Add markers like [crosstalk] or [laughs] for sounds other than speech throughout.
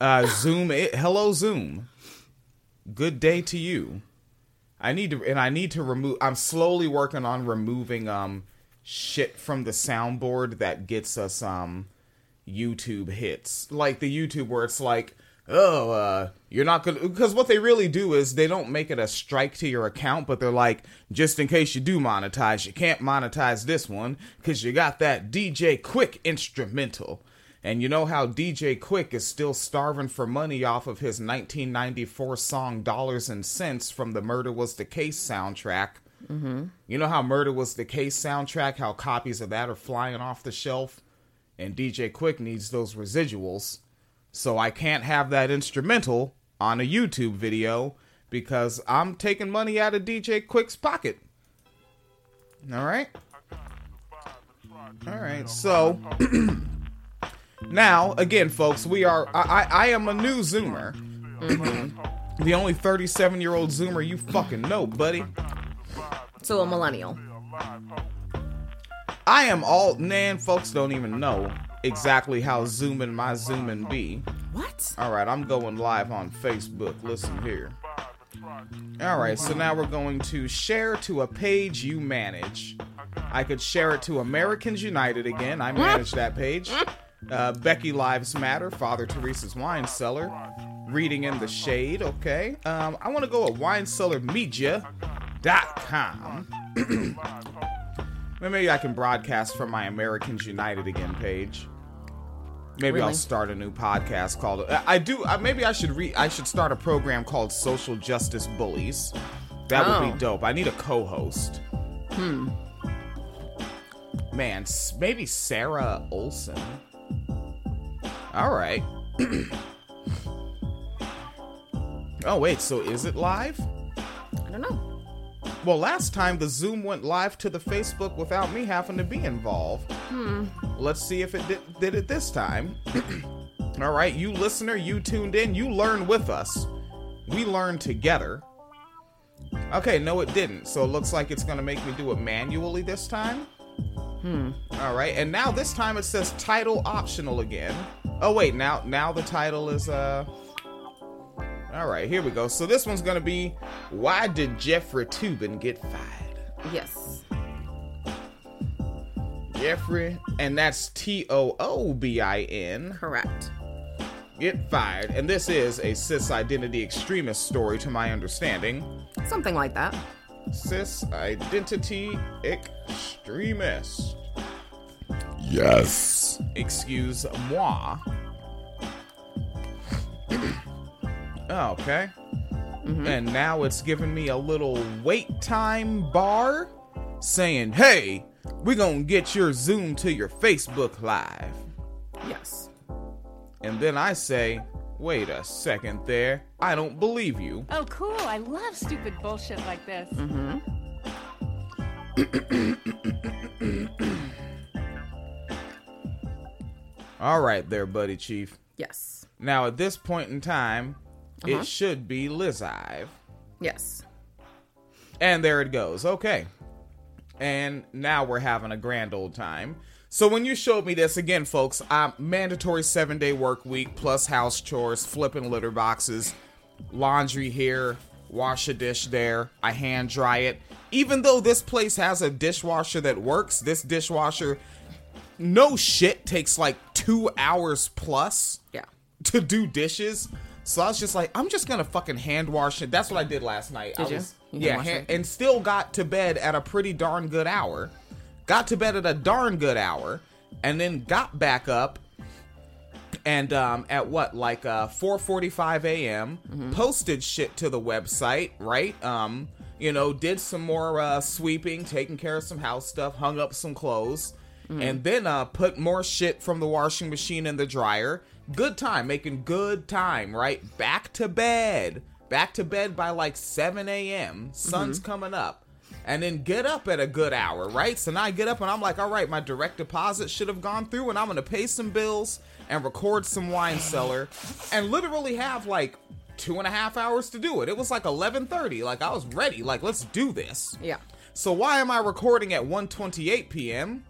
Uh, Zoom. It, hello, Zoom. Good day to you. I need to, and I need to remove. I'm slowly working on removing um shit from the soundboard that gets us um YouTube hits, like the YouTube where it's like, oh, uh, you're not gonna, because what they really do is they don't make it a strike to your account, but they're like, just in case you do monetize, you can't monetize this one because you got that DJ Quik instrumental. And you know how DJ Quik is still starving for money off of his 1994 song Dollars and Cents from the Murder Was the Case soundtrack. Mm-hmm. You know how Murder Was the Case soundtrack, how copies of that are flying off the shelf? And DJ Quik needs those residuals. So I can't have that instrumental on a YouTube video because I'm taking money out of DJ Quik's pocket. All right? All right, so. [clears throat] Now, again, folks, we are. I, I am a new Zoomer. Mm-hmm. the only 37 year old Zoomer you fucking know, buddy. So a millennial. I am all. Nan, folks don't even know exactly how zooming my zooming be. What? All right, I'm going live on Facebook. Listen here. All right, so now we're going to share to a page you manage. I could share it to Americans United again. I manage that page. [laughs] Uh, Becky Lives Matter, Father Teresa's Wine Cellar, Reading in the Shade, okay. Um, I want to go at winecellarmedia.com. [clears throat] Maybe I can broadcast from my Americans United again page. Maybe I'll start a new podcast called. I I do. uh, Maybe I should re. I should start a program called Social Justice Bullies. That would Oh. be dope. I need a co-host. Hmm. Man, maybe Sarah Olson. All right. oh wait, so is it live? I don't know. Well, last time the Zoom went live to the Facebook without me having to be involved. Hmm. Let's see if it did, did it this time. [clears throat] All right, you listener, you tuned in, you learn with us. We learn together. Okay, no, it didn't. So it looks like it's going to make me do it manually this time. Hmm. All right, and now this time it says title optional again. Oh wait, now now the title is uh. All right, here we go. So this one's gonna be why did Jeffrey Toobin get fired? Yes. Jeffrey, and that's T O O B I N. Correct. Get fired, and this is a cis identity extremist story, to my understanding. Something like that. Cis identity extremist. Yes. Excuse moi. [coughs] okay. Mm-hmm. And now it's giving me a little wait time bar saying, hey, we're gonna get your Zoom to your Facebook Live. Yes. And then I say, wait a second there, I don't believe you. Oh, cool. I love stupid bullshit like this. [clears throat] All right, there, buddy chief. Yes. Now, at this point in time, Uh-huh. it should be Liz Ive. Yes. And there it goes. Okay. And now we're having a grand old time. So when you showed me this again, folks, um, mandatory seven day work week plus house chores, flipping litter boxes, laundry here, wash a dish there. I hand dry it. Even though this place has a dishwasher that works, this dishwasher, no shit, takes like two hours plus Yeah. to do dishes. So I was just like, I'm just gonna fucking hand wash it. That's what I did last night. Did you? was- You yeah, hand washed hand- it? and still got to bed at a pretty darn good hour. Got to bed at a darn good hour, and then got back up. And um, at what like uh 4:45 a.m. Mm-hmm. posted shit to the website, right? Um, you know, did some more uh, sweeping, taking care of some house stuff, hung up some clothes, Mm-hmm. and then uh, put more shit from the washing machine in the dryer. Good time, making good time, right? Back to bed. Back to bed by like 7 a.m. Sun's Mm-hmm. coming up. And then get up at a good hour, right? So now I get up and I'm like, all right, my direct deposit should have gone through and I'm gonna pay some bills and record some wine cellar and literally have like two and a half hours to do it. It was like 11:30. Like I was ready. Like let's do this. Yeah. So why am I recording at 1:28 p.m.?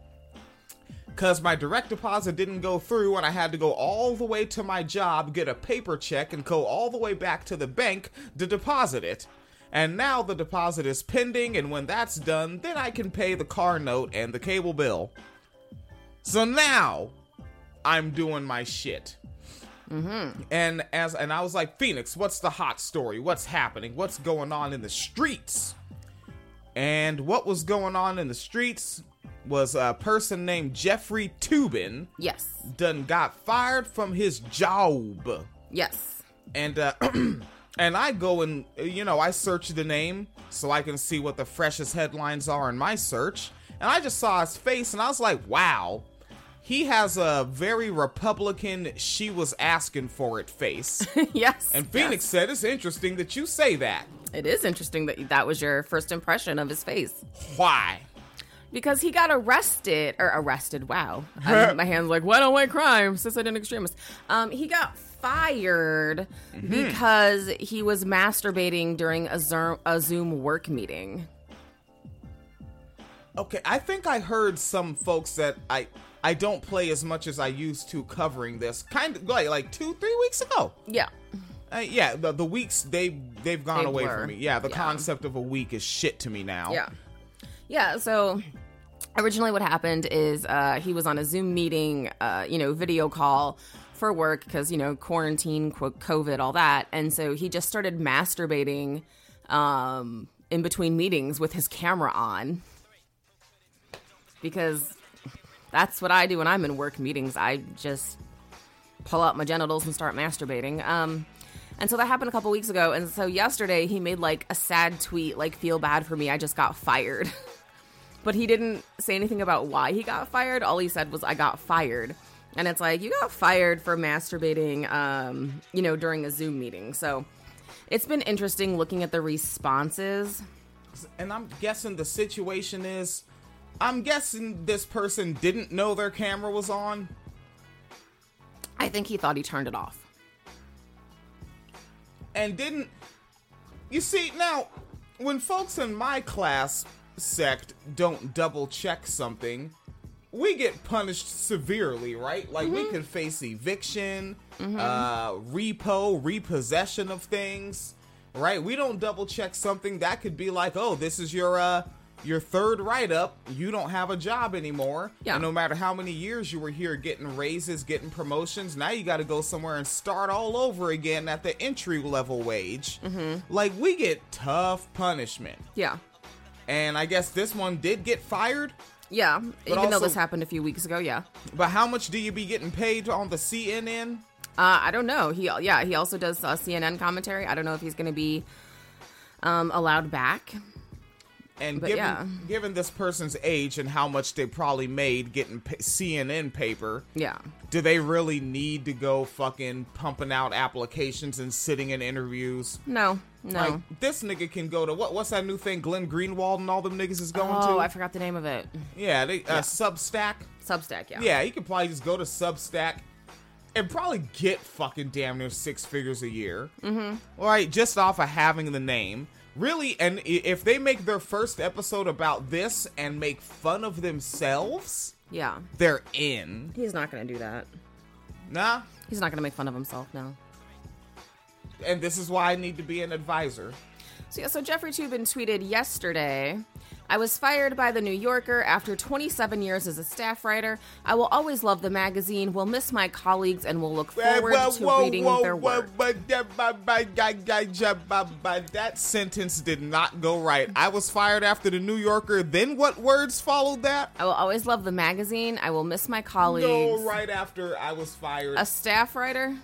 because my direct deposit didn't go through and I had to go all the way to my job, get a paper check, and go all the way back to the bank to deposit it. And now the deposit is pending, and when that's done, then I can pay the car note and the cable bill. So now I'm doing my shit. And as and I was like, Phoenix, what's the hot story? What's happening? What's going on in the streets? And what was going on in the streets was a person named Jeffrey Toobin Yes. done got fired from his job. Yes. And uh [clears throat] and I go and you know, I search the name so I can see what the freshest headlines are in my search. And I just saw his face and I was like, wow. He has a very Republican she was asking for it face. [laughs] yes. And Phoenix said it's interesting that you say that. It is interesting that that was your first impression of his face. Why? Because he got arrested, or arrested, wow. [laughs] I'm- my hand's like, why don't white crime? Suicide extremist. Um, he got fired because he was masturbating during a Zoom, a Zoom work meeting. Okay, I think I heard some folks that I I don't play as much as I used to covering this. Kind of like like two three weeks ago. Yeah. Uh, yeah, the the weeks they they've gone They away blur. from me. Yeah, the Yeah. concept of a week is shit to me now. Yeah. Yeah. So originally, what happened is uh, he was on a Zoom meeting, uh, you know, video call for work because, you know, quarantine, quote, COVID, all that. And so he just started masturbating um, in between meetings with his camera on because that's what I do when I'm in work meetings. I just pull out my genitals and start masturbating. Um, and so that happened a couple weeks ago. And so yesterday he made like a sad tweet, like, feel bad for me. I just got fired. [laughs] but he didn't say anything about why he got fired. All he said was, I got fired. And it's like, you got fired for masturbating, um, you know, during a Zoom meeting. So it's been interesting looking at the responses. And I'm guessing the situation is I'm guessing this person didn't know their camera was on. I think he thought he turned it off. and didn't you see now when folks in my class sect don't double check something we get punished severely right? Like we can face eviction uh repo repossession of things right? We don't double check something. That could be like oh this is your uh your third write-up. You don't have a job anymore. Yeah. and no matter how many years you were here getting raises getting promotions now you got to go somewhere and start all over again at the entry level wage. Like we get tough punishment. Yeah. And i guess this one did get fired Yeah. Even though this happened a few weeks ago. Yeah. but how much do you be getting paid on the cnn Uh, I don't know. He yeah, he also does uh, CNN commentary. I don't know if he's going to be um, allowed back. and But given, yeah. given this person's age and how much they probably made getting pa- cnn paper Yeah. do they really need to go fucking pumping out applications and sitting in interviews No. No. Like this nigga can go to what? What's that new thing? Glenn Greenwald and all them niggas is going oh, to. Oh, I forgot the name of it. yeah, they uh, Substack. Substack. Yeah. Yeah, he could probably just go to Substack and probably get fucking damn near six figures a year. Mm-hmm. Right, just off of having the name. Really, and if they make their first episode about this and make fun of themselves, Yeah. they're in. He's not going to do that. Nah. He's not going to make fun of himself. No. And this is why I need to be an advisor. So yeah, so Jeffrey Toobin tweeted yesterday, I was fired by the New Yorker after 27 years as a staff writer. I will always love the magazine, will miss my colleagues, and will look eh, forward to reading their work. That sentence did not go right. I was fired after the New Yorker. Then what words followed that? I will always love the magazine. I will miss my colleagues. No, right after I was fired. A staff writer,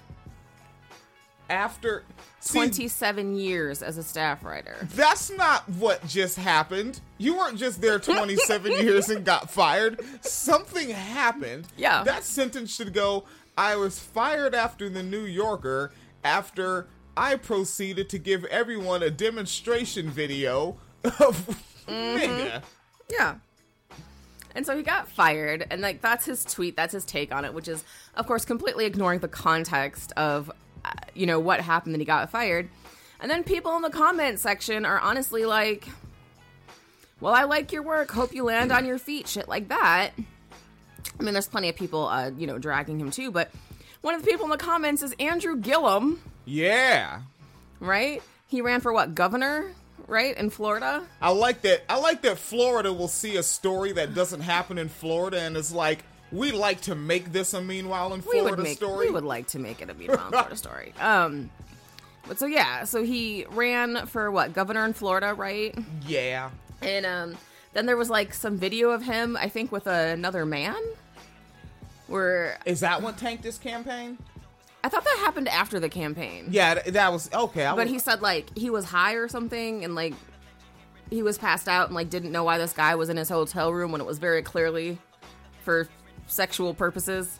after see, 27 years as a staff writer. That's not what just happened. You weren't just there 27 [laughs] years and got fired. Something happened. Yeah. That sentence should go I was fired after the New Yorker after I proceeded to give everyone a demonstration video of [laughs] mm-hmm. nigga. Yeah. And so he got fired, and like that's his tweet, that's his take on it, which is, of course, completely ignoring the context of, you know, what happened that he got fired. And then people in the comment section are honestly like, "Well, I like your work. Hope you land on your feet." Shit like that. I mean, there's plenty of people, uh, you know, dragging him too. But one of the people in the comments is Andrew Gillum, Yeah. right? He ran for what governor, right, in Florida. I like that. I like that Florida will see a story that doesn't happen in Florida and it's like, we like to make this a meanwhile in we Florida would make story. we would like to make it a meanwhile in Florida story. [laughs] Um, but so yeah, so he ran for what governor in Florida, right? yeah. And um, then there was like some video of him, I think, with another man. Where Is that what tanked this campaign? I thought that happened after the campaign. Yeah, th- that was okay. I but was, he said like he was high or something, and like he was passed out and like didn't know why this guy was in his hotel room when it was very clearly for sexual purposes.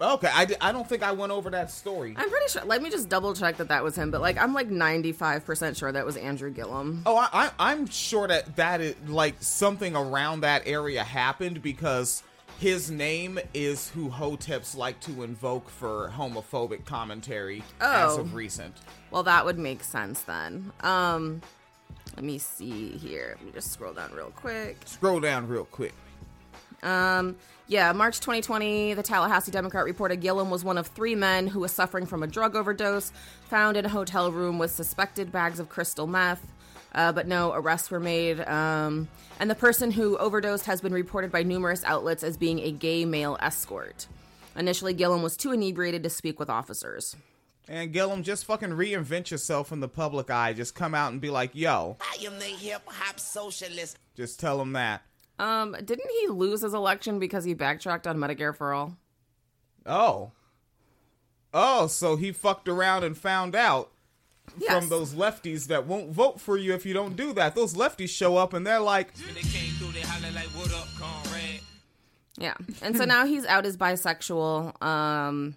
okay. I, I don't think I went over that story. I'm pretty sure. Let me just double check that that was him. But like, I'm like 95% sure that was Andrew Gillum. Oh, I, I, I'm sure that that is like something around that area happened because his name is who Hoteps like to invoke for homophobic commentary as Oh. of recent. Well, that would make sense then. Um, let me see here. Let me just scroll down real quick. Scroll down real quick. Um, yeah, March 2020, the Tallahassee Democrat reported Gillum was one of three men who was suffering from a drug overdose, found in a hotel room with suspected bags of crystal meth. Uh, but no arrests were made. Um, and the person who overdosed has been reported by numerous outlets as being a gay male escort. Initially, Gillum was too inebriated to speak with officers. And Gillum, just fucking reinvent yourself in the public eye. Just come out and be like, yo, I am the hip hop socialist. just tell him that. Um, didn't he lose his election because he backtracked on Medicare for all? Oh. Oh, so he fucked around and found out Yes. from those lefties that won't vote for you if you don't do that. Those lefties show up and they're like, When they came through, they holler like, "What up, comrade?" Yeah. And so now he's out as bisexual um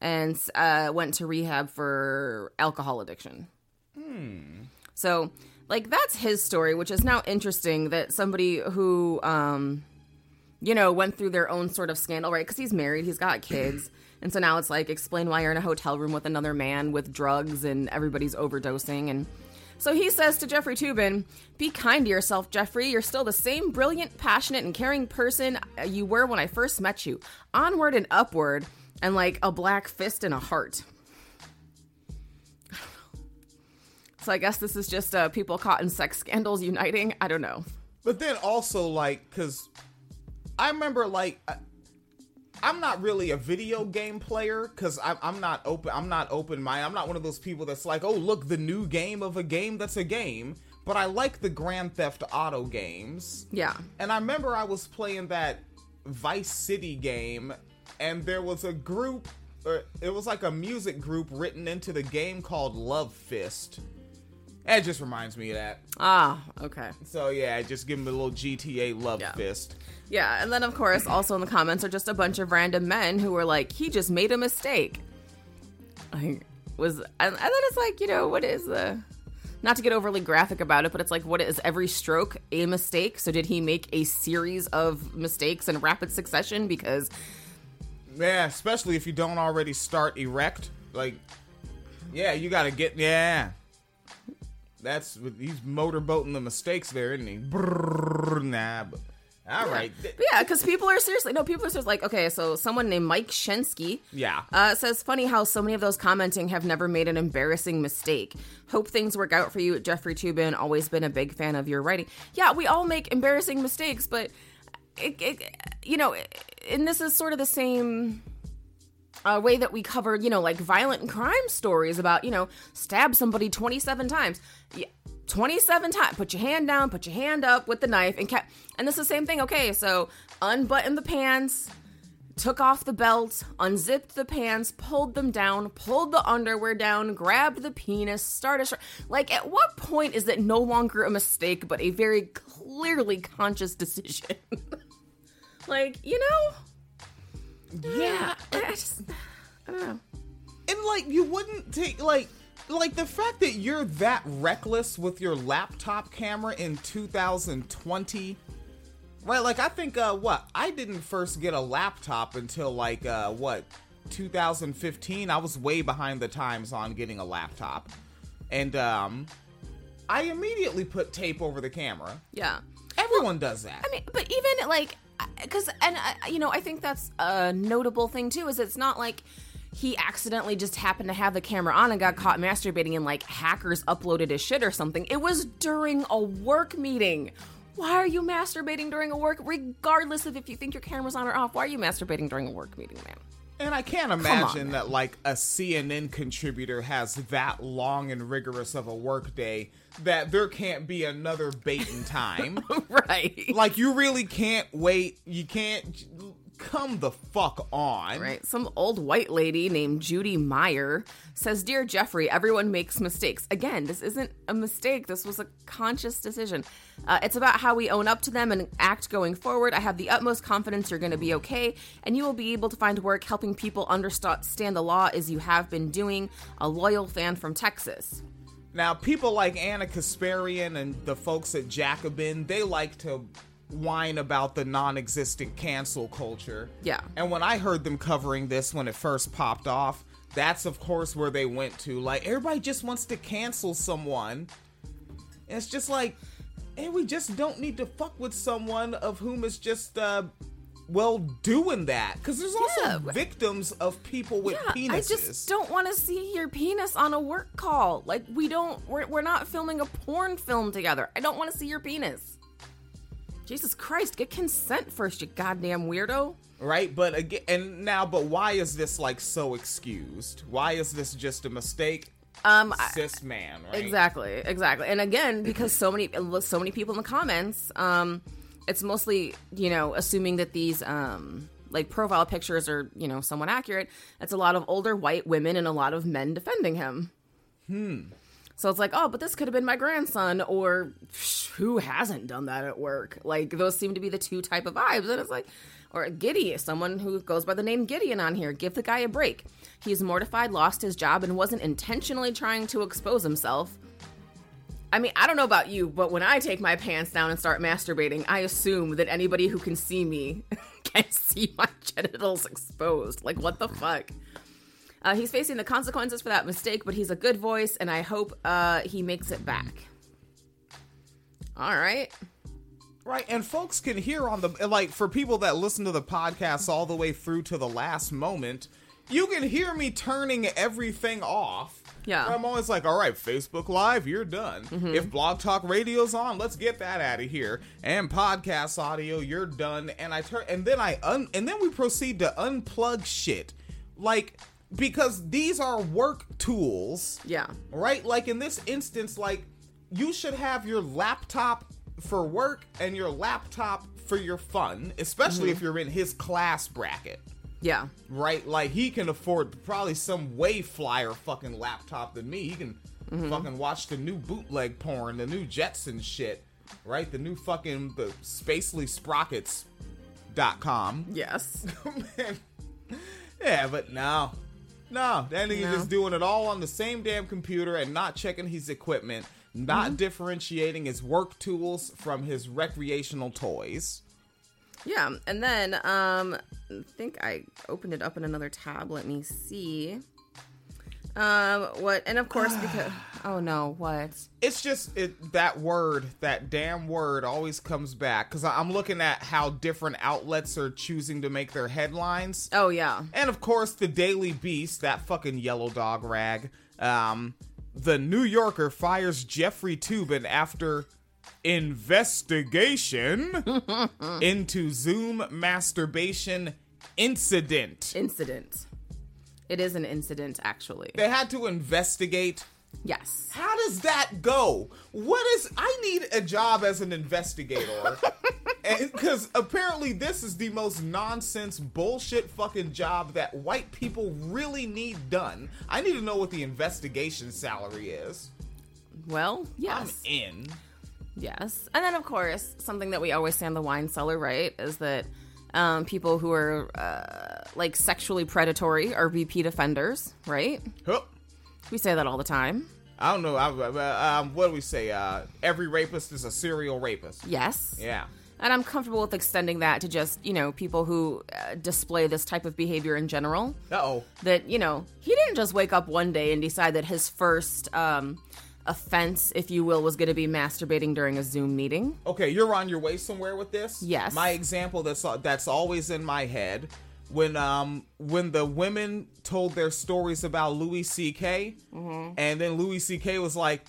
and uh went to rehab for alcohol addiction. Hmm. So like that's his story, which is now interesting that somebody who um you know went through their own sort of scandal, right? Cuz he's married, he's got kids. [clears throat] And so now it's like explain why you're in a hotel room with another man with drugs and everybody's overdosing and so he says to Jeffrey Toobin, Be kind to yourself, Jeffrey. You're still the same brilliant, passionate, and caring person you were when I first met you. Onward and upward, and like a black fist and a heart. So I guess this is just uh, people caught in sex scandals uniting. I don't know. But then also like, cause I remember like, I- I'm not really a video game player because I'm, I'm not open. I'm not open minded. I'm not one of those people that's like, oh look, the new game of a game that's a game. But I like the Grand Theft Auto games. Yeah. And I remember I was playing that Vice City game, and there was a group, or it was like a music group written into the game called Love Fist. It just reminds me of that. Ah, okay. So yeah, just give him a little GTA Love Yeah. Fist. Yeah, and then of course, also in the comments are just a bunch of random men who were like, "He just made a mistake." Like, was and, and then it's like, you know, what is the? Not to get overly graphic about it, but it's like, what is every stroke a mistake? So did he make a series of mistakes in rapid succession? Because Yeah, especially if you don't already start erect. Like, yeah, you gotta get yeah. That's he's motorboating the mistakes there, isn't he? Brrr, nah, but all right. But yeah, because people are seriously no, people are just like, okay, so someone named Mike Shensky, Yeah. uh, says funny how so many of those commenting have never made an embarrassing mistake. Hope things work out for you, Jeffrey Toobin. Always been a big fan of your writing. Yeah, we all make embarrassing mistakes, but it, it, you know, and this is sort of the same uh, way that we covered, you know, like violent crime stories about, you know, stab somebody 27 times. Yeah, 27 times. Put your hand down, put your hand up with the knife, and kept. And this is the same thing. Okay, so unbutton the pants, took off the belt, unzipped the pants, pulled them down, pulled the underwear down, grabbed the penis, started. Sh- like, at what point is it no longer a mistake, but a very clearly conscious decision? [laughs] like, you know? Yeah. I just. I don't know. and like you wouldn't take like like the fact that you're that reckless with your laptop camera in 2020 right like i think uh what i didn't first get a laptop until like uh what 2015 i was way behind the times on getting a laptop and um i immediately put tape over the camera Yeah. everyone does that I mean, but even like because and uh, you know I think that's a notable thing too is it's not like he accidentally just happened to have the camera on and got caught masturbating and like hackers uploaded his shit or something. It was during a work meeting. Why are you masturbating during a work regardless of if you think your camera's on or off? Why are you masturbating during a work meeting, man? And I can't imagine man. that like a CNN contributor has that long and rigorous of a workday that there can't be another bait in time. [laughs] right. like you really can't wait. You can't come the fuck on. Right. Some old white lady named Judy Meyer says, Dear Jeffrey, everyone makes mistakes. Again, this isn't a mistake. This was a conscious decision. Uh, it's about how we own up to them and act going forward. I have the utmost confidence you're going to be okay, and you will be able to find work helping people understand the law as you have been doing. A loyal fan from Texas. Now, people like Ana Kasparian and the folks at Jacobin, they like to whine about the non-existent cancel culture. Yeah. And when I heard them covering this when it first popped off, that's of course where they went to. Like everybody just wants to cancel someone. And it's just like, and we just don't need to fuck with someone of whom is just uh well doing that because there's also Yeah. victims of people with Yeah, penises. I just don't want to see your penis on a work call. Like we don't, we're, we're not filming a porn film together. I don't want to see your penis. Jesus Christ, get consent first, you goddamn weirdo. Right, but again, and now, but why is this like so excused? Why is this just a mistake? Um, cis man, right? Exactly, exactly. And again, because so many so many people in the comments, um, it's mostly you know assuming that these um like profile pictures are you know somewhat accurate. It's a lot of older white women and a lot of men defending him. Hmm. So it's like, oh, but this could have been my grandson, or "Psh, who hasn't done that at work? Like those seem to be the two type of vibes, and it's like, or Giddy, someone who goes by the name Gideon on here. Give the guy a break. He's mortified, lost his job, and wasn't intentionally trying to expose himself. I mean, I don't know about you, but when I take my pants down and start masturbating, I assume that anybody who can see me [laughs] can see my [laughs] genitals exposed. Like, what the fuck? Uh, he's facing the consequences for that mistake, but he's a good voice, and I hope uh, he makes it back. All right. Right, and folks can hear on the like for people that listen to the podcast all the way through to the last moment, you can hear me turning everything off. Yeah. I'm always like, all right, Facebook Live, you're done. Mm-hmm. If Blog Talk Radio's on, let's get that out of here. And podcast audio, you're done. And I turn, and then I un, and then we proceed to unplug shit, like because these are work tools Yeah. right? Like in this instance, like you should have your laptop for work and your laptop for your fun, especially if you're in his class bracket, Yeah. right? Like he can afford probably some way flyer fucking laptop than me. He can fucking watch the new bootleg porn, the new Jetson shit, right? The new fucking the Spacely Sprockets dot com. Yes. [laughs] Man. Yeah, but no. No, that nigga No. just doing it all on the same damn computer and not checking his equipment, not Mm-hmm. differentiating his work tools from his recreational toys. Yeah, and then um I think I opened it up in another tab. Let me see. Um what and of course because [sighs] oh no, what? It's just it, that word, that damn word, always comes back because I'm looking at how different outlets are choosing to make their headlines. Oh yeah. And of course, the Daily Beast, that fucking yellow dog rag. Um, the New Yorker fires Jeffrey Toobin after investigation [laughs] into Zoom masturbation incident. Incident. It is an incident actually. They had to investigate. Yes. How does that go? What is? I need a job as an investigator. [laughs] Because apparently, this is the most nonsense, bullshit fucking job that white people really need done. I need to know what the investigation salary is. Well, yes. I'm in. Yes. And then, of course, something that we always say in the wine cellar, right, is that um, people who are uh, like sexually predatory are repeat offenders, right? Huh. We say that all the time. I don't know. I, I- um, what do we say? Uh, every rapist is a serial rapist. Yes. Yeah. And I'm comfortable with extending that to just, you know, people who uh, display this type of behavior in general. Uh oh. That, you know, he didn't just wake up one day and decide that his first um, offense, if you will, was going to be masturbating during a Zoom meeting. Okay, you're on your way somewhere with this. Yes. My example that's that's always in my head when um when the women told their stories about Louis C.K. Mm-hmm. and then Louis C.K. was like,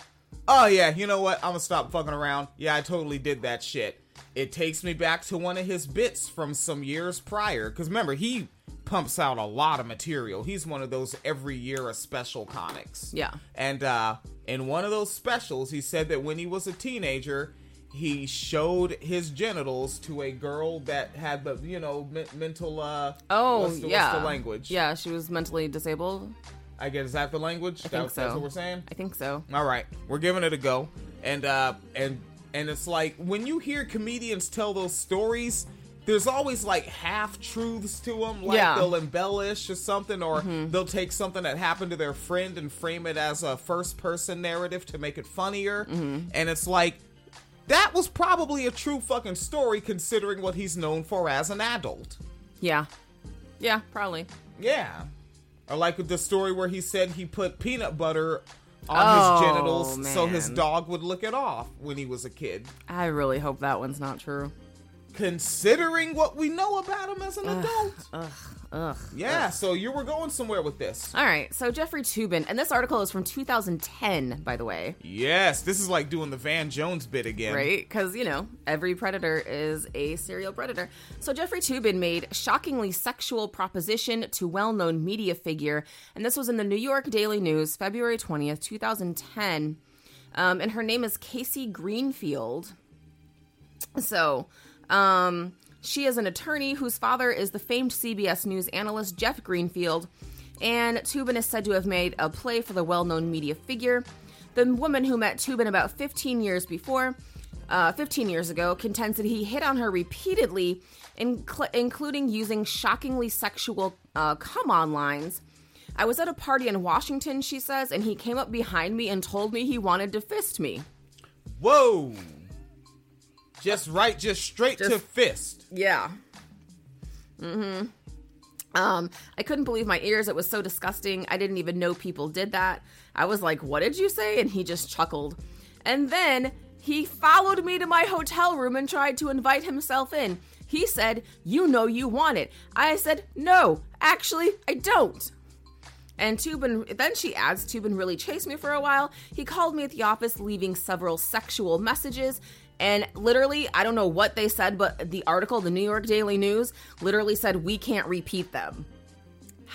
"Oh yeah, you know what? I'm gonna stop fucking around. Yeah, I totally did that shit." It takes me back to one of his bits from some years prior. Because remember, he pumps out a lot of material. He's one of those every year a special comics. Yeah. And uh, in one of those specials, he said that when he was a teenager, he showed his genitals to a girl that had the, you know, me- mental. Uh, Oh, what's the, yeah. What's the language? Yeah, she was mentally disabled. I guess is that the language? I think so. That's what we're saying. I think so. All right, we're giving it a go, and uh, and and it's like when you hear comedians tell those stories, there's always like half truths to them. Like Yeah. they'll embellish or something, or mm-hmm. they'll take something that happened to their friend and frame it as a first person narrative to make it funnier. Mm-hmm. And it's like that was probably a true fucking story considering what he's known for as an adult. Yeah. Yeah, probably. Yeah. Or like the story where he said he put peanut butter on Oh, his genitals so his dog would lick it off when he was a kid. I really hope that one's not true. Considering what we know about him as an adult. Ugh, ugh. Yeah, so you were going somewhere with this. All right, so Jeffrey Toobin, and this article is from 2010, by the way, Yes, this is like doing the Van Jones bit again. right? Because, you know, every predator is a serial predator. So Jeffrey Toobin made shockingly sexual proposition to well known media figure, and this was in the New York Daily News, February 20th, 2010. Um, and her name is Casey Greenfield. So, um, she is an attorney whose father is the famed CBS News analyst Jeff Greenfield, and Toobin is said to have made a play for the well known media figure. The woman who met Toobin about 15 years before, uh, 15 years ago, contends that he hit on her repeatedly, incl- including using shockingly sexual uh, come on lines. I was at a party in Washington, she says, and he came up behind me and told me he wanted to fist me. Whoa. Just right, just straight to fist. Yeah. Mm-hmm. Um, I couldn't believe my ears. It was so disgusting. I didn't even know people did that. I was like, "What did you say?" And he just chuckled. And then he followed me to my hotel room and tried to invite himself in. He said, "You know you want it." I said, "No, actually, I don't." And Toobin, then she adds, Toobin really chased me for a while. He called me at the office, leaving several sexual messages. And literally, I don't know what they said, but the article, the New York Daily News, literally said, we can't repeat them.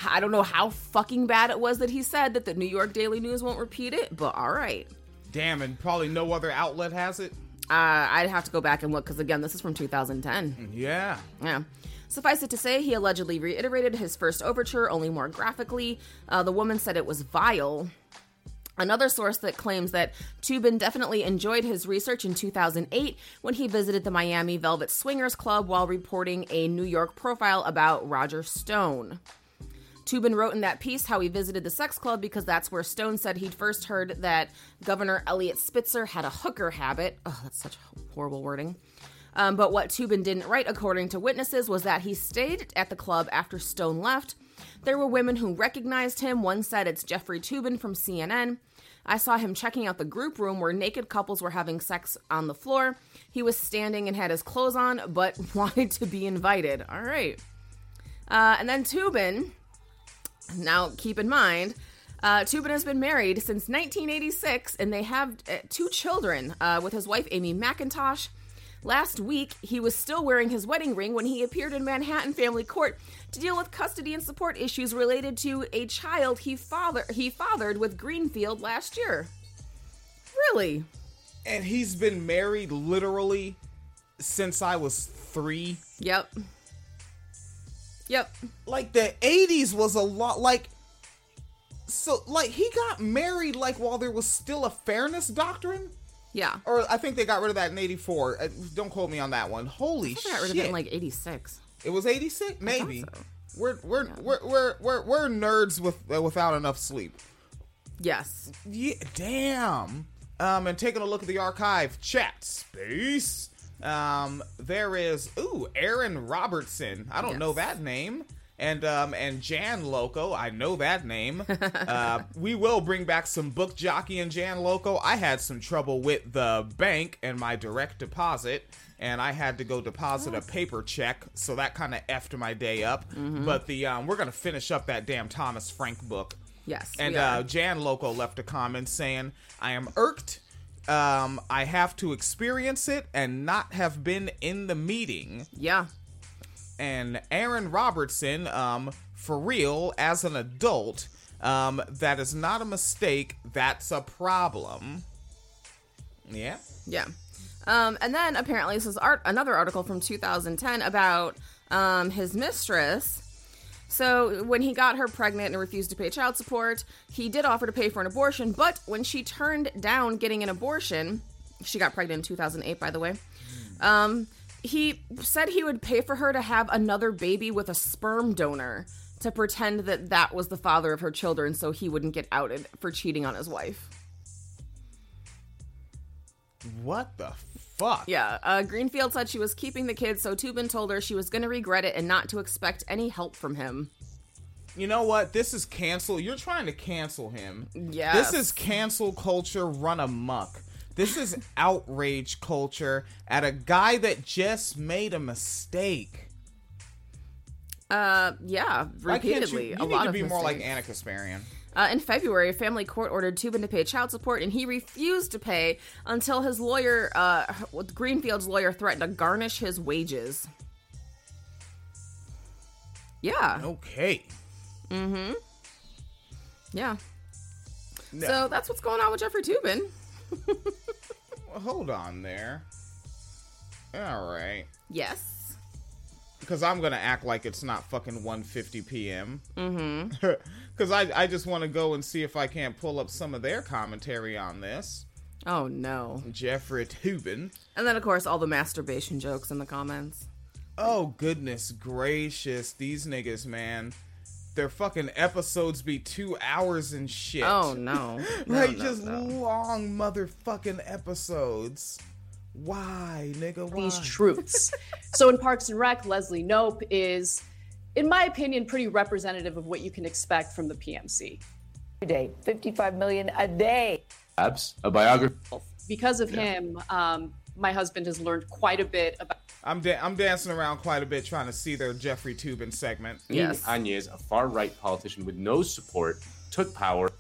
I don't know how fucking bad it was that he said that the New York Daily News won't repeat it, but all right. Damn, and probably no other outlet has it. Uh, I'd have to go back and look because, again, this is from 2010. Yeah. Yeah. Suffice it to say, he allegedly reiterated his first overture, only more graphically. Uh, the woman said it was vile. Another source that claims that Toobin definitely enjoyed his research in 2008 when he visited the Miami Velvet Swingers Club while reporting a New York profile about Roger Stone. Toobin wrote in that piece how he visited the sex club because that's where Stone said he'd first heard that Governor Eliot Spitzer had a hooker habit. Oh, that's such horrible wording. Um, but what Toobin didn't write, according to witnesses, was that he stayed at the club after Stone left. There were women who recognized him. One said it's Jeffrey Toobin from CNN. I saw him checking out the group room where naked couples were having sex on the floor. He was standing and had his clothes on, but [laughs] wanted to be invited. All right. Uh, and then Toobin, now keep in mind, uh, Toobin has been married since 1986, and they have uh, two children uh, with his wife Amy McIntosh. Last week, he was still wearing his wedding ring when he appeared in Manhattan family court to deal with custody and support issues related to a child he father he fathered with Greenfield last year. Really? And he's been married literally since I was three. Yep. Yep. like the 80s was a lot like so like he got married like while there was still a fairness doctrine Yeah. or i think they got rid of that in 84 uh, don't quote me on that one holy shit got rid of it in like 86. It was 86 maybe. so. we're, we're, we're we're we're we're nerds with uh, without enough sleep. Yes. yeah damn. Um and taking a look at the archive chat space. Um there is ooh aaron robertson. I don't know that name and um and Jan Loco, I know that name. [laughs] uh, we will bring back some book jockey and Jan Loco. I had some trouble with the bank and my direct deposit. And I had to go deposit a paper check, so that kind of effed my day up. But the um, we're gonna finish up that damn Thomas Frank book. Yes. And uh, Jan Loco left a comment saying, I am irked. Um, I have to experience it and not have been in the meeting. yeah. And Aaron Robertson, um, for real, as an adult, um, that is not a mistake. That's a problem. Yeah. Yeah. Um, and then apparently this is art another article from 2010 about um, his mistress. So when he got her pregnant and refused to pay child support, he did offer to pay for an abortion, but when she turned down getting an abortion, she got pregnant in 2008 by the way. Um, he said he would pay for her to have another baby with a sperm donor to pretend that that was the father of her children so he wouldn't get outed for cheating on his wife. What the fuck? Yeah, uh, Greenfield said she was keeping the kids, so Toobin told her she was going to regret it and not to expect any help from him. You know what? This is cancel. You're trying to cancel him. Yeah. This is cancel culture run amok. This is outrage culture at a guy that just made a mistake. Uh, yeah, repeatedly. you, a you need lot to of be more like. Ana Kasparian. Uh, in February, a family court ordered Toobin to pay child support, and he refused to pay until his lawyer, uh, Greenfield's lawyer, threatened to garnish his wages. Yeah, Okay. Mm-hmm. Yeah. No. So that's what's going on with Jeffrey Toobin. [laughs] Well, hold on there. All right. Yes. Because I'm gonna act like it's not fucking 1:50 p.m. Mm-hmm. [laughs] Because I I just want to go and see if I can't pull up some of their commentary on this. Oh no. Jeffrey Toobin. And then, of course, all the masturbation jokes in the comments. Oh goodness gracious, these niggas, man. Their fucking episodes be two hours and shit. Oh no. [laughs] No, like no, just no. long motherfucking episodes. Why, nigga? Why? these truths. [laughs] so in Parks and Rec, Leslie Knope is, in my opinion, pretty representative of what you can expect from the PMC. a day, 55 million a day. Abs, a biography. Because of him, um, my husband has learned quite a bit about I'm da- I'm dancing around quite a bit trying to see their Jeffrey Toobin segment. Yes. Agnes, a far-right politician with no support, took power.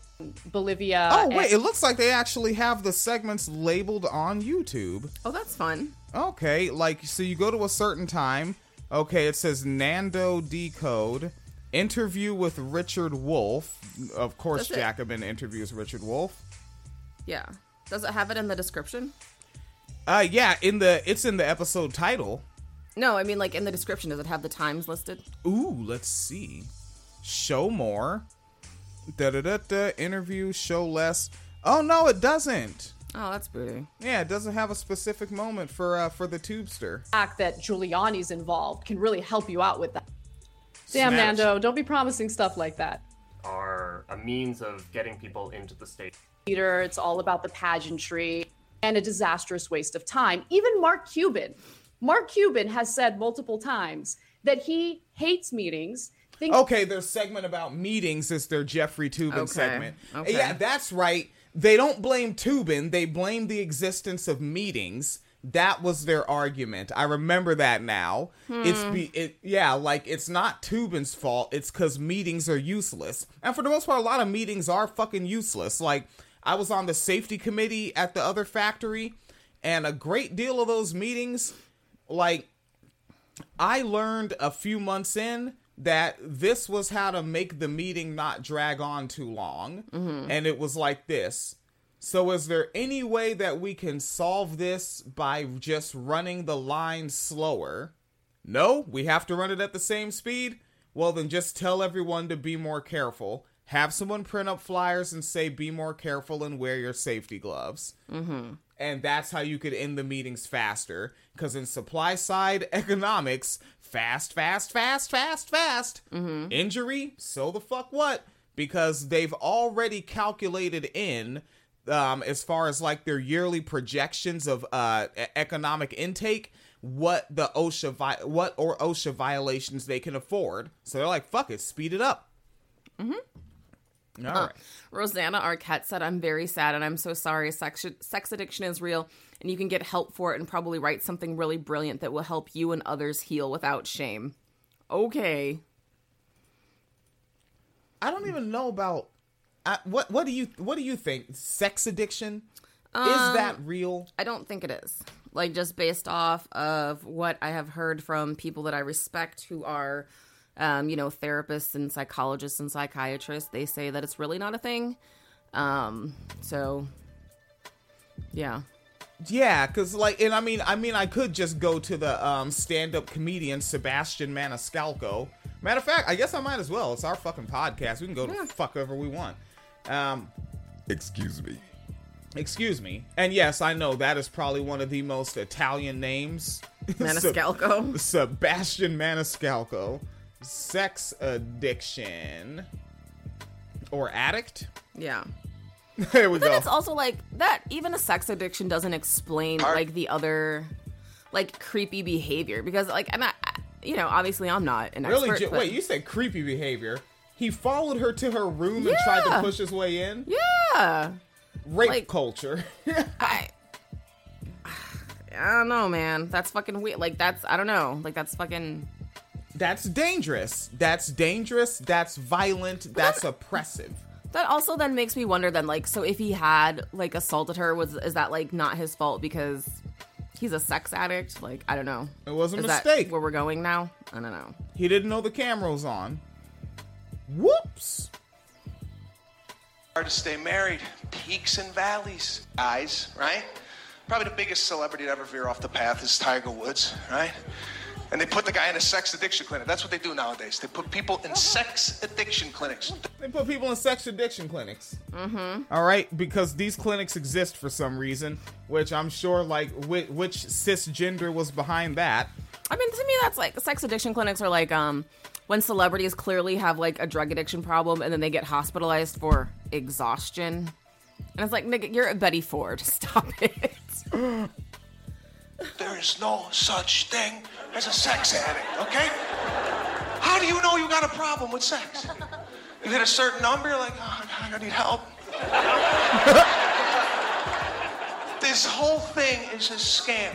Bolivia. Oh wait, and- it looks like they actually have the segments labeled on YouTube. Oh, that's fun. Okay, like so you go to a certain time. Okay, it says Nando Decode interview with Richard Wolff. Of course, That's it. Jacobin interviews Richard Wolff. Yeah. Does it have it in the description? Uh, yeah, in the it's in the episode title. No, I mean like in the description. Does it have the times listed? Ooh, let's see. Show more. Da da da da. Interview. Show less. Oh no, it doesn't. Oh, that's booty. Yeah, it doesn't have a specific moment for uh for the tubester. The fact that Giuliani's involved can really help you out with that. Damn, Smash. Nando, don't be promising stuff like that. are a means of getting people into the state. Theater, it's all about the pageantry and a disastrous waste of time. Even Mark Cuban, Mark Cuban has said multiple times that he hates meetings. Thinks Okay, their segment about meetings is their Jeffrey Toobin Okay, segment. okay. Yeah, that's right. They don't blame Toobin, they blame the existence of meetings. That was their argument. I remember that now. Hmm. It's be it yeah, like it's not Toobin's fault. It's cuz meetings are useless. And for the most part a lot of meetings are fucking useless. Like I was on the safety committee at the other factory and a great deal of those meetings like I learned a few months in that this was how to make the meeting not drag on too long. Mm-hmm. And it was like this. So, is there any way that we can solve this by just running the line slower? No, we have to run it at the same speed? Well, then just tell everyone to be more careful. Have someone print up flyers and say, be more careful and wear your safety gloves and that's how you could end the meetings faster because in supply side [laughs] economics fast fast fast fast fast injury so the fuck what because they've already calculated in um, as far as like their yearly projections of uh, economic intake what the OSHA vi- what or OSHA violations they can afford. So they're like, fuck it, speed it up. Mm-hmm. All uh, right. Rosanna Arquette said, I'm very sad and I'm so sorry. Sex, sex addiction is real and you can get help for it and probably write something really brilliant that will help you and others heal without shame. Okay. I don't even know about I, what what do you what do you think? Sex addiction is um, that real? I don't think it is. Like just based off of what I have heard from people that I respect who are um, you know, therapists and psychologists and psychiatrists, they say that it's really not a thing. Um, so yeah. Yeah, cuz like and I mean I mean I could just go to the um stand-up comedian Sebastian Maniscalco. Matter of fact, I guess I might as well. It's our fucking podcast. We can go to fuck whoever we want. Um excuse me. Excuse me. And yes, I know that is probably one of the most Italian names. [laughs] Maniscalco. Sebastian Maniscalco. Sex addiction or addict. Yeah. [laughs] There we But then go. it's also like that even a sex addiction doesn't explain like the other like creepy behavior because like I'm not you know, obviously I'm not an Really? expert. Ju- but- wait, you said creepy behavior. He followed her to her room and tried to push his way in. Yeah. Rape Like- culture. [laughs] I I don't know, man. That's fucking weird. Like that's I don't know. Like that's fucking That's dangerous. That's dangerous. That's violent. That's oppressive. That also then makes me wonder then like so if he had like assaulted her was is that like not his fault because he's a sex addict? Like I don't know. It was a Is mistake. that where we're going now? I don't know. He didn't know the camera was on. Whoops. hard to stay married. Peaks and valleys. Guys, right? Probably the biggest celebrity to ever veer off the path is Tiger Woods, right? And they put the guy in a sex addiction clinic. That's what they do nowadays. They put people in sex addiction clinics. They put people in sex addiction clinics. Mm-hmm. All right, because these clinics exist for some reason, which I'm sure, like, which, which cisgender was behind that. I mean, to me, that's like sex addiction clinics are like um when celebrities clearly have like a drug addiction problem and then they get hospitalized for exhaustion. And it's like, nigga, you're a Betty Ford. [laughs] Stop it. [gasps] [laughs] There is no such thing as a sex addict, okay? How do you know you got a problem with sex? You hit a certain number, you're like, oh, I need help. [laughs] this whole thing is a scam.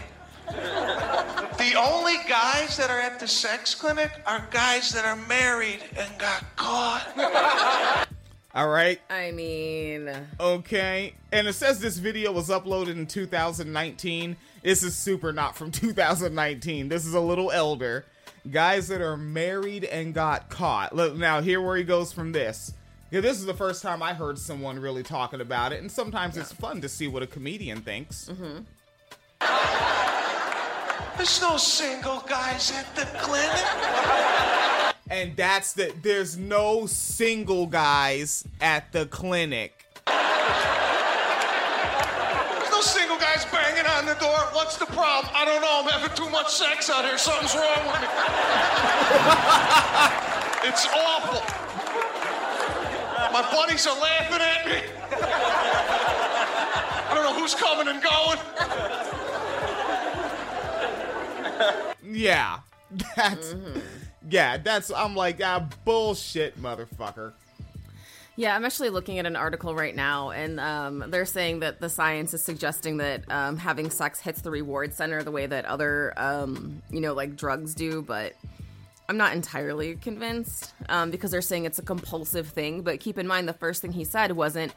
The only guys that are at the sex clinic are guys that are married and got caught. All right. I mean, Okay. And it says this video was uploaded in 2019. This is super not from [laughs] 2019. This is a little elder. Guys that are married and got caught. Look, now here where he goes from this. Yeah, this is the first time I heard someone really talking about it, and sometimes it's fun to see what a comedian thinks. Mm-hmm. There's no single guys at the clinic. And that's the there's no single guys at the clinic. There's no single guys banging on the door. What's the problem? I don't know. I'm having too much sex out here. Something's wrong with me. [laughs] it's awful. My buddies are laughing at me. I don't know who's coming and going. Yeah. [laughs] That's Yeah, that's I'm like, ah bullshit, motherfucker. Yeah, I'm actually looking at an article right now, and um, they're saying that the science is suggesting that um, having sex hits the reward center the way that other, um, you know, like drugs do, but I'm not entirely convinced um, because they're saying it's a compulsive thing. But keep in mind, the first thing he said wasn't,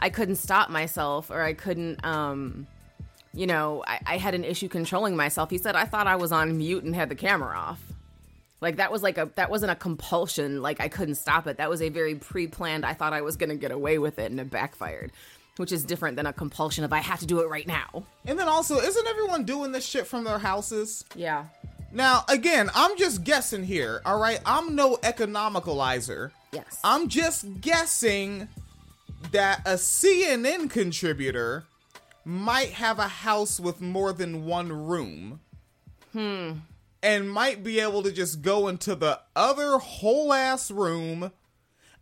I couldn't stop myself or I couldn't, um, you know, I, I had an issue controlling myself. He said, I thought I was on mute and had the camera off. Like that was like a that wasn't a compulsion. Like I couldn't stop it. That was a very pre-planned. I thought I was gonna get away with it, and it backfired, which is different than a compulsion of I have to do it right now. And then also, isn't everyone doing this shit from their houses? Yeah. Now, again, I'm just guessing here, all right? I'm no economicalizer. Yes. I'm just guessing that a CNN contributor might have a house with more than one room. Hmm. And might be able to just go into the other whole ass room.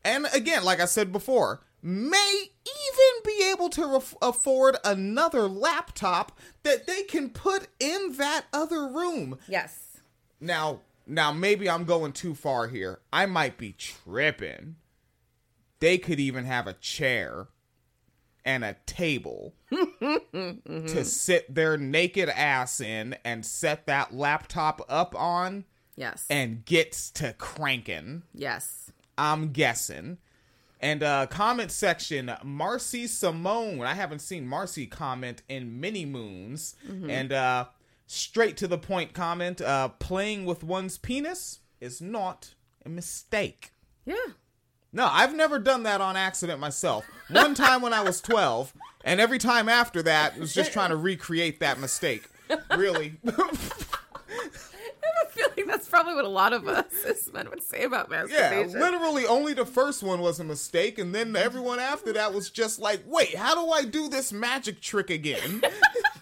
And again, like I said before, may even be able to ref- afford another laptop that they can put in that other room. Yes. Now, now maybe I'm going too far here. I might be tripping. They could even have a chair and a table to sit their naked ass in and set that laptop up on Yes. and gets to cranking. yes. I'm guessing. And uh comment section, Marcy Simone. I haven't seen Marcy comment in many moons. And uh straight to the point comment, uh playing with one's penis is not a mistake. Yeah. No, I've never done that on accident myself. One time when I was 12, and every time after that was just trying to recreate that mistake. Really. [laughs] I have a feeling that's probably what a lot of us as men would say about masturbation. Yeah, literally only the first one was a mistake, and then everyone after that was just like, wait, how do I do this magic trick again? [laughs]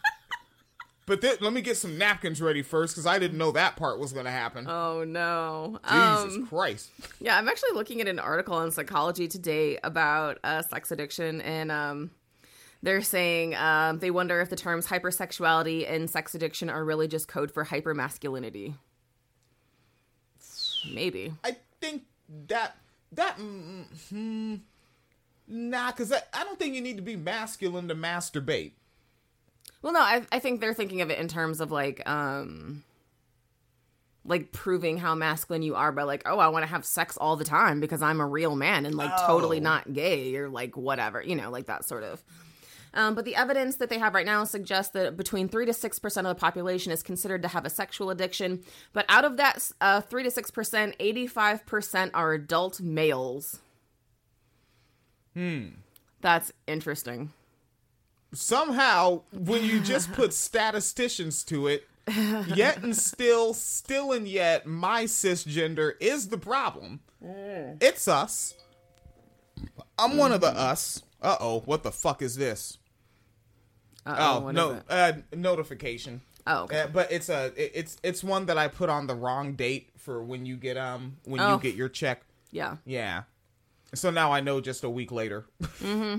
but then, let me get some napkins ready first, because I didn't know that part was going to happen. Oh no. Jesus Um, Christ. yeah, I'm actually looking at an article on Psychology Today about uh, sex addiction, and um, they're saying um, they wonder if the terms hypersexuality and sex addiction are really just code for hypermasculinity. Maybe. I think that, that, mm, hmm, nah, because I, I don't think you need to be masculine to masturbate. Well, no, I, I think they're thinking of it in terms of like, um, like proving how masculine you are by like, oh, I want to have sex all the time because I'm a real man and like totally Oh. not gay or like whatever, you know, like that sort of. Um, but the evidence that they have right now suggests that between three to six percent of the population is considered to have a sexual addiction. But out of that uh, three to six percent, eighty-five percent are adult males. Hmm, that's interesting. Somehow when you just put statisticians to it yet and still still and yet my cisgender is the problem. It's us. I'm one of the us. Uh-oh what the fuck is this? Uh-oh, oh no uh notification. Oh, okay. Uh, but it's a it- it's it's one that i put on the wrong date for when you get um when Oh. you get your check. Yeah. yeah. So now i know just a week later. Mm-hmm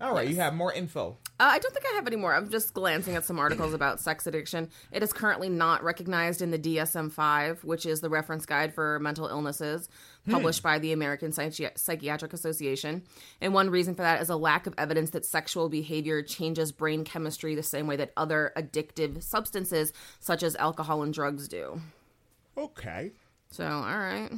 all right you have more info Uh, I don't think I have any more. I'm just glancing at some articles about sex addiction. It is currently not recognized in the DSM 5, which is the reference guide for mental illnesses published by the American Psychi- Psychiatric Association. And one reason for that is a lack of evidence that sexual behavior changes brain chemistry the same way that other addictive substances, such as alcohol and drugs, do. okay So, all right.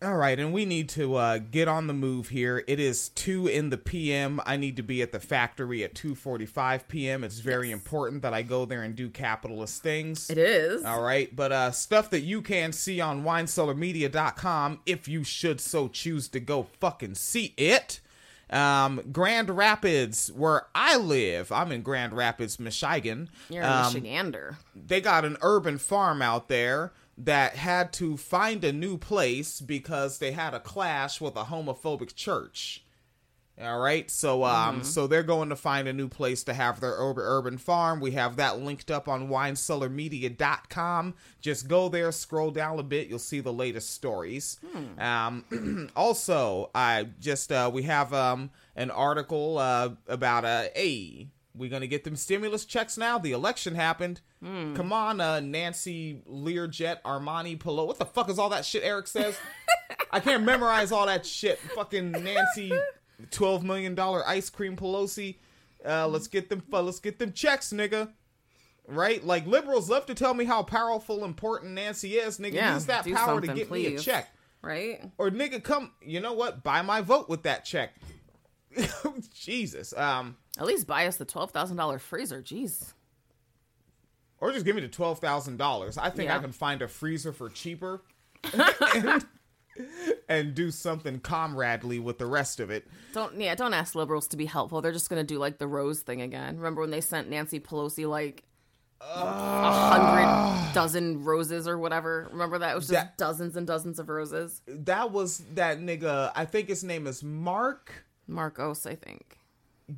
All right, and we need to uh, get on the move here. It is two in the p.m. I need to be at the factory at two forty-five p.m. It's very important that I go there and do capitalist things. It is. All right, but uh, stuff that you can see on winecellarmedia.com if you should so choose to go fucking see it. Um, Grand Rapids, where I live, I'm in Grand Rapids, Michigan. You're a Um, Michigander. they got an urban farm out there that had to find a new place because they had a clash with a homophobic church. All right, so um, so they're going to find a new place to have their urban urban farm. We have that linked up on winecellarmedia.com. Just go there, scroll down a bit, you'll see the latest stories. Um, [clears throat] also, I just uh, we have um an article uh about uh, a we gonna get them stimulus checks now. The election happened. Come on, uh, Nancy Learjet, Armani Polo. What the fuck is all that shit Eric says? [laughs] I can't memorize all that shit. Fucking Nancy, twelve million dollar ice cream Pelosi. Uh, let's get them. Let's get them checks, nigga. Right? Like liberals love to tell me how powerful, important Nancy is. Nigga, Yeah, use that power to get me a check. Right? Or nigga, come. You know what? Buy my vote with that check. [laughs] Jesus. Um. At least buy us the $12,000 freezer. Jeez. Or just give me the twelve thousand dollars. I think I can find a freezer for cheaper, and, [laughs] [laughs] and do something comradely with the rest of it. Don't yeah, don't ask liberals to be helpful. They're just gonna do like the rose thing again. Remember when they sent Nancy Pelosi like a hundred dozen roses or whatever? Remember that it was just That- dozens and dozens of roses. That was that nigga. I think his name is Mark. Markos, I think,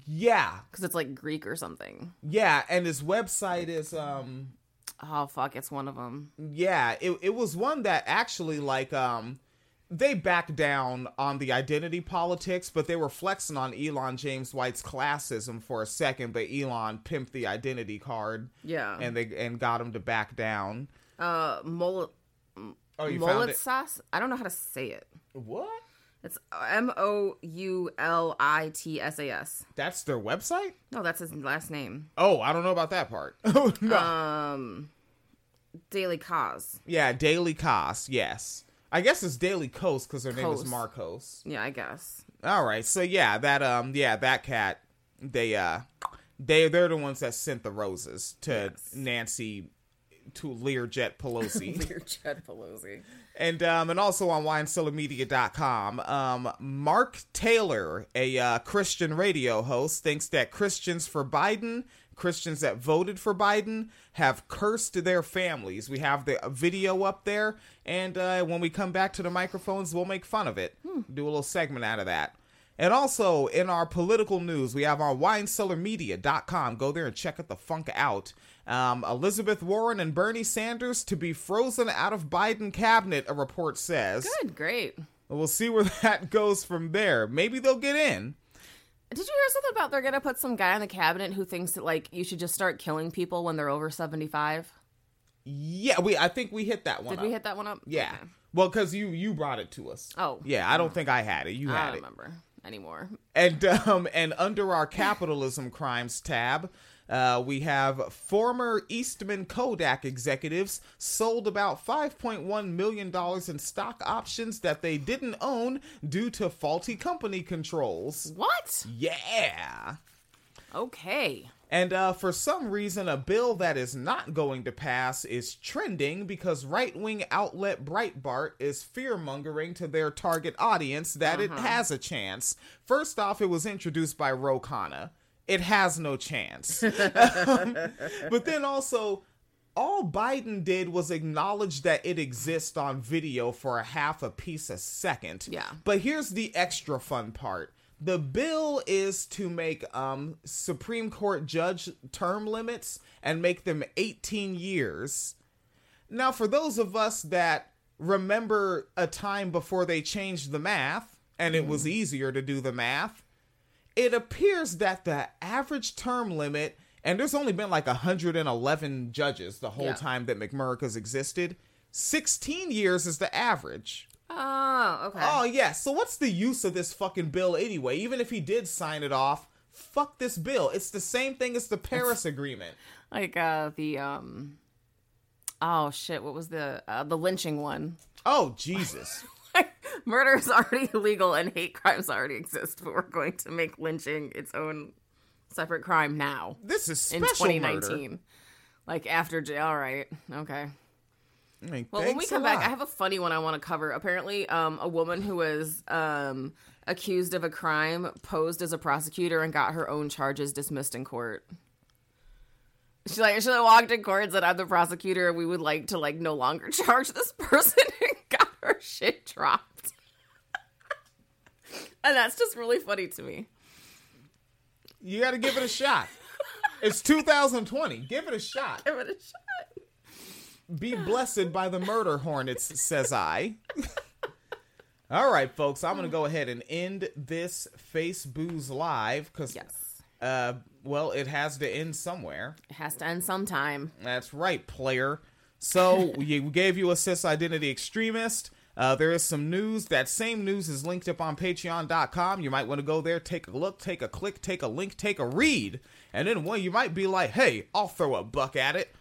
Yeah, because it's like Greek or something. yeah, and his website is um. Oh fuck, it's one of them. Yeah, it it was one that actually like um. they backed down on the identity politics, but they were flexing on Elon James White's classism for a second, but Elon pimped the identity card. Yeah. And they and got him to back down. Uh, mol- Oh, you found it? sauce. I don't know how to say it. What? It's M O U L I T S A S. That's their website? No, that's his last name. Oh, I don't know about that part. [laughs] Oh, no. Um, Daily Kos. yeah, Daily Kos, yes. I guess it's Daily Coast because their name is Markos. Yeah, I guess. All right, so yeah, that um, yeah, that cat, they uh, they they're the ones that sent the roses to Nancy, to Learjet Pelosi. [laughs] Weird Jed Pelosi. And um, and also on winecellarmedia.com, um, Mark Taylor, a uh, Christian radio host, thinks that Christians for Biden, Christians that voted for Biden, have cursed their families. We have the video up there, and uh, when we come back to the microphones, we'll make fun of it. Do a little segment out of that. And also in our political news, we have on winecellarmedia.com. Go there and check it the funk out. Um, Elizabeth Warren and Bernie Sanders to be frozen out of Biden cabinet, a report says. Good, great. We'll see where [laughs] that goes from there. Maybe they'll get in. Did you hear something about they're gonna put some guy in the cabinet who thinks that like you should just start killing people when they're over seventy five? Yeah, we. I think we hit that one. Did we hit that one up? Yeah. Okay. Well, because you you brought it to us. Oh. Yeah, I don't think I had it. You I had don't it. remember anymore. And [laughs] um and under our capitalism crimes tab, uh, we have former Eastman Kodak executives sold about $5.1 million in stock options that they didn't own due to faulty company controls. What? Yeah. Okay. And uh, for some reason, a bill that is not going to pass is trending because right wing outlet Breitbart is fear mongering to their target audience that it has a chance. First off, it was introduced by Ro Khanna. It has no chance. Um, [laughs] [laughs] but then also, all Biden did was acknowledge that it exists on video for a half a piece a second. Yeah. But here's the extra fun part. The bill is to make um, Supreme Court judge term limits and make them 18 years. Now, for those of us that remember a time before they changed the math and it was easier to do the math, it appears that the average term limit, and there's only been like 111 judges the whole Yeah. time that McMurrica's existed, 16 years is the average. Oh, okay. Oh yeah. So what's the use of this fucking bill anyway? Even if he did sign it off, fuck this bill. It's the same thing as the Paris Agreement. Like uh the um Oh shit, what was the uh, the lynching one? Oh Jesus. [laughs] Murder is already [laughs] illegal and hate crimes already exist, but we're going to make lynching its own separate crime now This is in 2019. murder. Like after jail, all right, okay. I mean, Well, when we come back, lot. I have a funny one I want to cover. Apparently, um, a woman who was um, accused of a crime posed as a prosecutor and got her own charges dismissed in court. She like she like, walked in court and said, "I'm the prosecutor. We would like to like no longer [laughs] charge this person," and got [laughs] shit dropped. [laughs] and that's just really funny to me. You got to give it a shot. It's [laughs] 2020. Give it a shot. Give it a shot. Be blessed by the murder hornets, says I. All right, folks. I'm gonna go ahead and end this Face Booze live because, Yes, uh, well, it has to end somewhere. it has to end sometime. That's right, player. So we gave you a cis identity extremist. Uh, there is some news. That same news is linked up on patreon.com. You might want to go there, take a look, take a click, take a link, take a read. And then one, you might be like, hey, I'll throw a buck at it.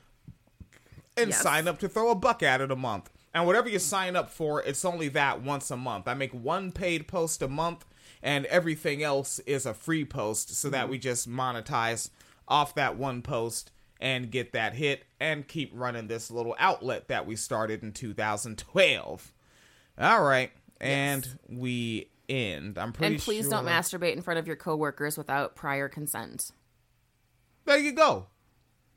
And Yes. sign up to throw a buck at it a month. And whatever you sign up for, it's only that once a month. I make one paid post a month, and everything else is a free post so that we just monetize off that one post and get that hit and keep running this little outlet that we started in 2012. All right. And we end. I'm pretty And please sure- don't masturbate in front of your coworkers without prior consent. There you go.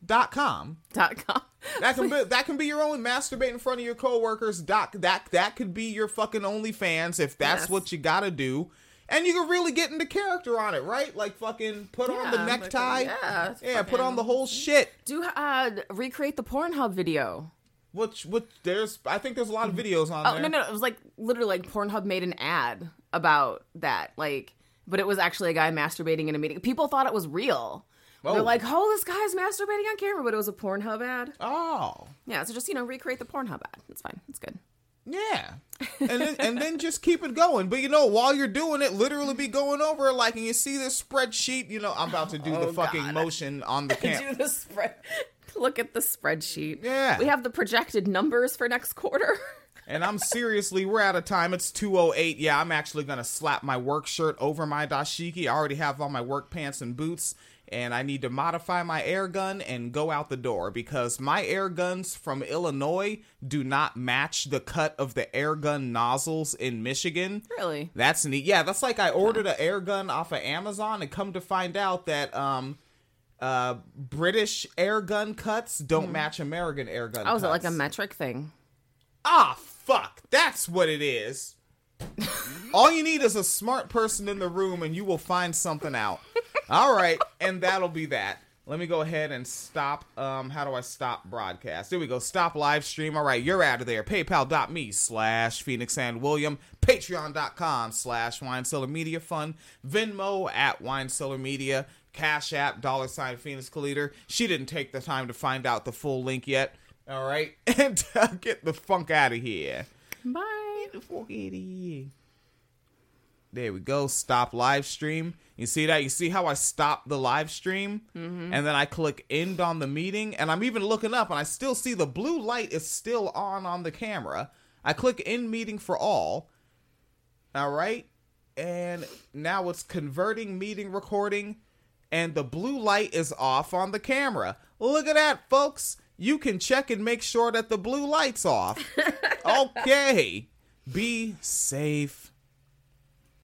Dot com. Dot com. That can be [laughs] that can be your own masturbate in front of your coworkers. Doc that that could be your fucking OnlyFans if that's Yes. what you gotta do. And you can really get into character on it, right? Like fucking put on the Yeah, necktie. yeah, yeah, put on the whole shit. Do uh recreate the Pornhub video. Which, which, there's, I think there's a lot of videos on Oh there. no, no, it was like literally like Pornhub made an ad about that, like, but it was actually a guy masturbating in a meeting. People thought it was real. Oh. They're like, "Oh, this guy's masturbating on camera," but it was a Pornhub ad. Oh, Yeah, so just you know, recreate the Pornhub ad. It's fine. It's good. yeah. [laughs] And then, and then just keep it going. But you know, while you're doing it, literally be going over it like, and you see this spreadsheet. You know, I'm about to do Oh, the fucking God. motion on the [laughs] Do camera. the spread. [laughs] Look at the spreadsheet. Yeah. we have the projected numbers for next quarter. [laughs] And I'm seriously, we're out of time. It's 208. Yeah, I'm actually going to slap my work shirt over my dashiki. I already have on my work pants and boots. And I need to modify my air gun and go out the door because my air guns from Illinois do not match the cut of the air gun nozzles in Michigan. Really? That's neat. Yeah, that's like I ordered an air gun off of Amazon and come to find out that um uh British air gun cuts don't match American air gun Oh, is it like a metric thing? Ah, fuck. That's what it is. [laughs] All you need is a smart person in the room and you will find something out. All right, and that'll be that. Let me go ahead and stop. Um, how do I stop broadcast? Here we go. Stop live stream. All right, you're out of there. PayPal.me slash Phoenix and William. Patreon.com slash Wine Cellar Media Fund. Venmo at Wine Cellar Media. Cash App, dollar sign Phoenix Collider. She didn't take the time to find out the full link yet. All right, [laughs] and uh, get the funk out of here. Bye. Get the fuck out of here. There we go. Stop live stream. You see that? You see how I stop the live stream? Mm-hmm. And then I click end on the meeting. And I'm even looking up and I still see the blue light is still on on the camera. I click end meeting for all. All right. And now it's converting meeting recording. And the blue light is off on the camera. Look at that, folks. You can check and make sure that the blue light's off. [laughs] okay. Be safe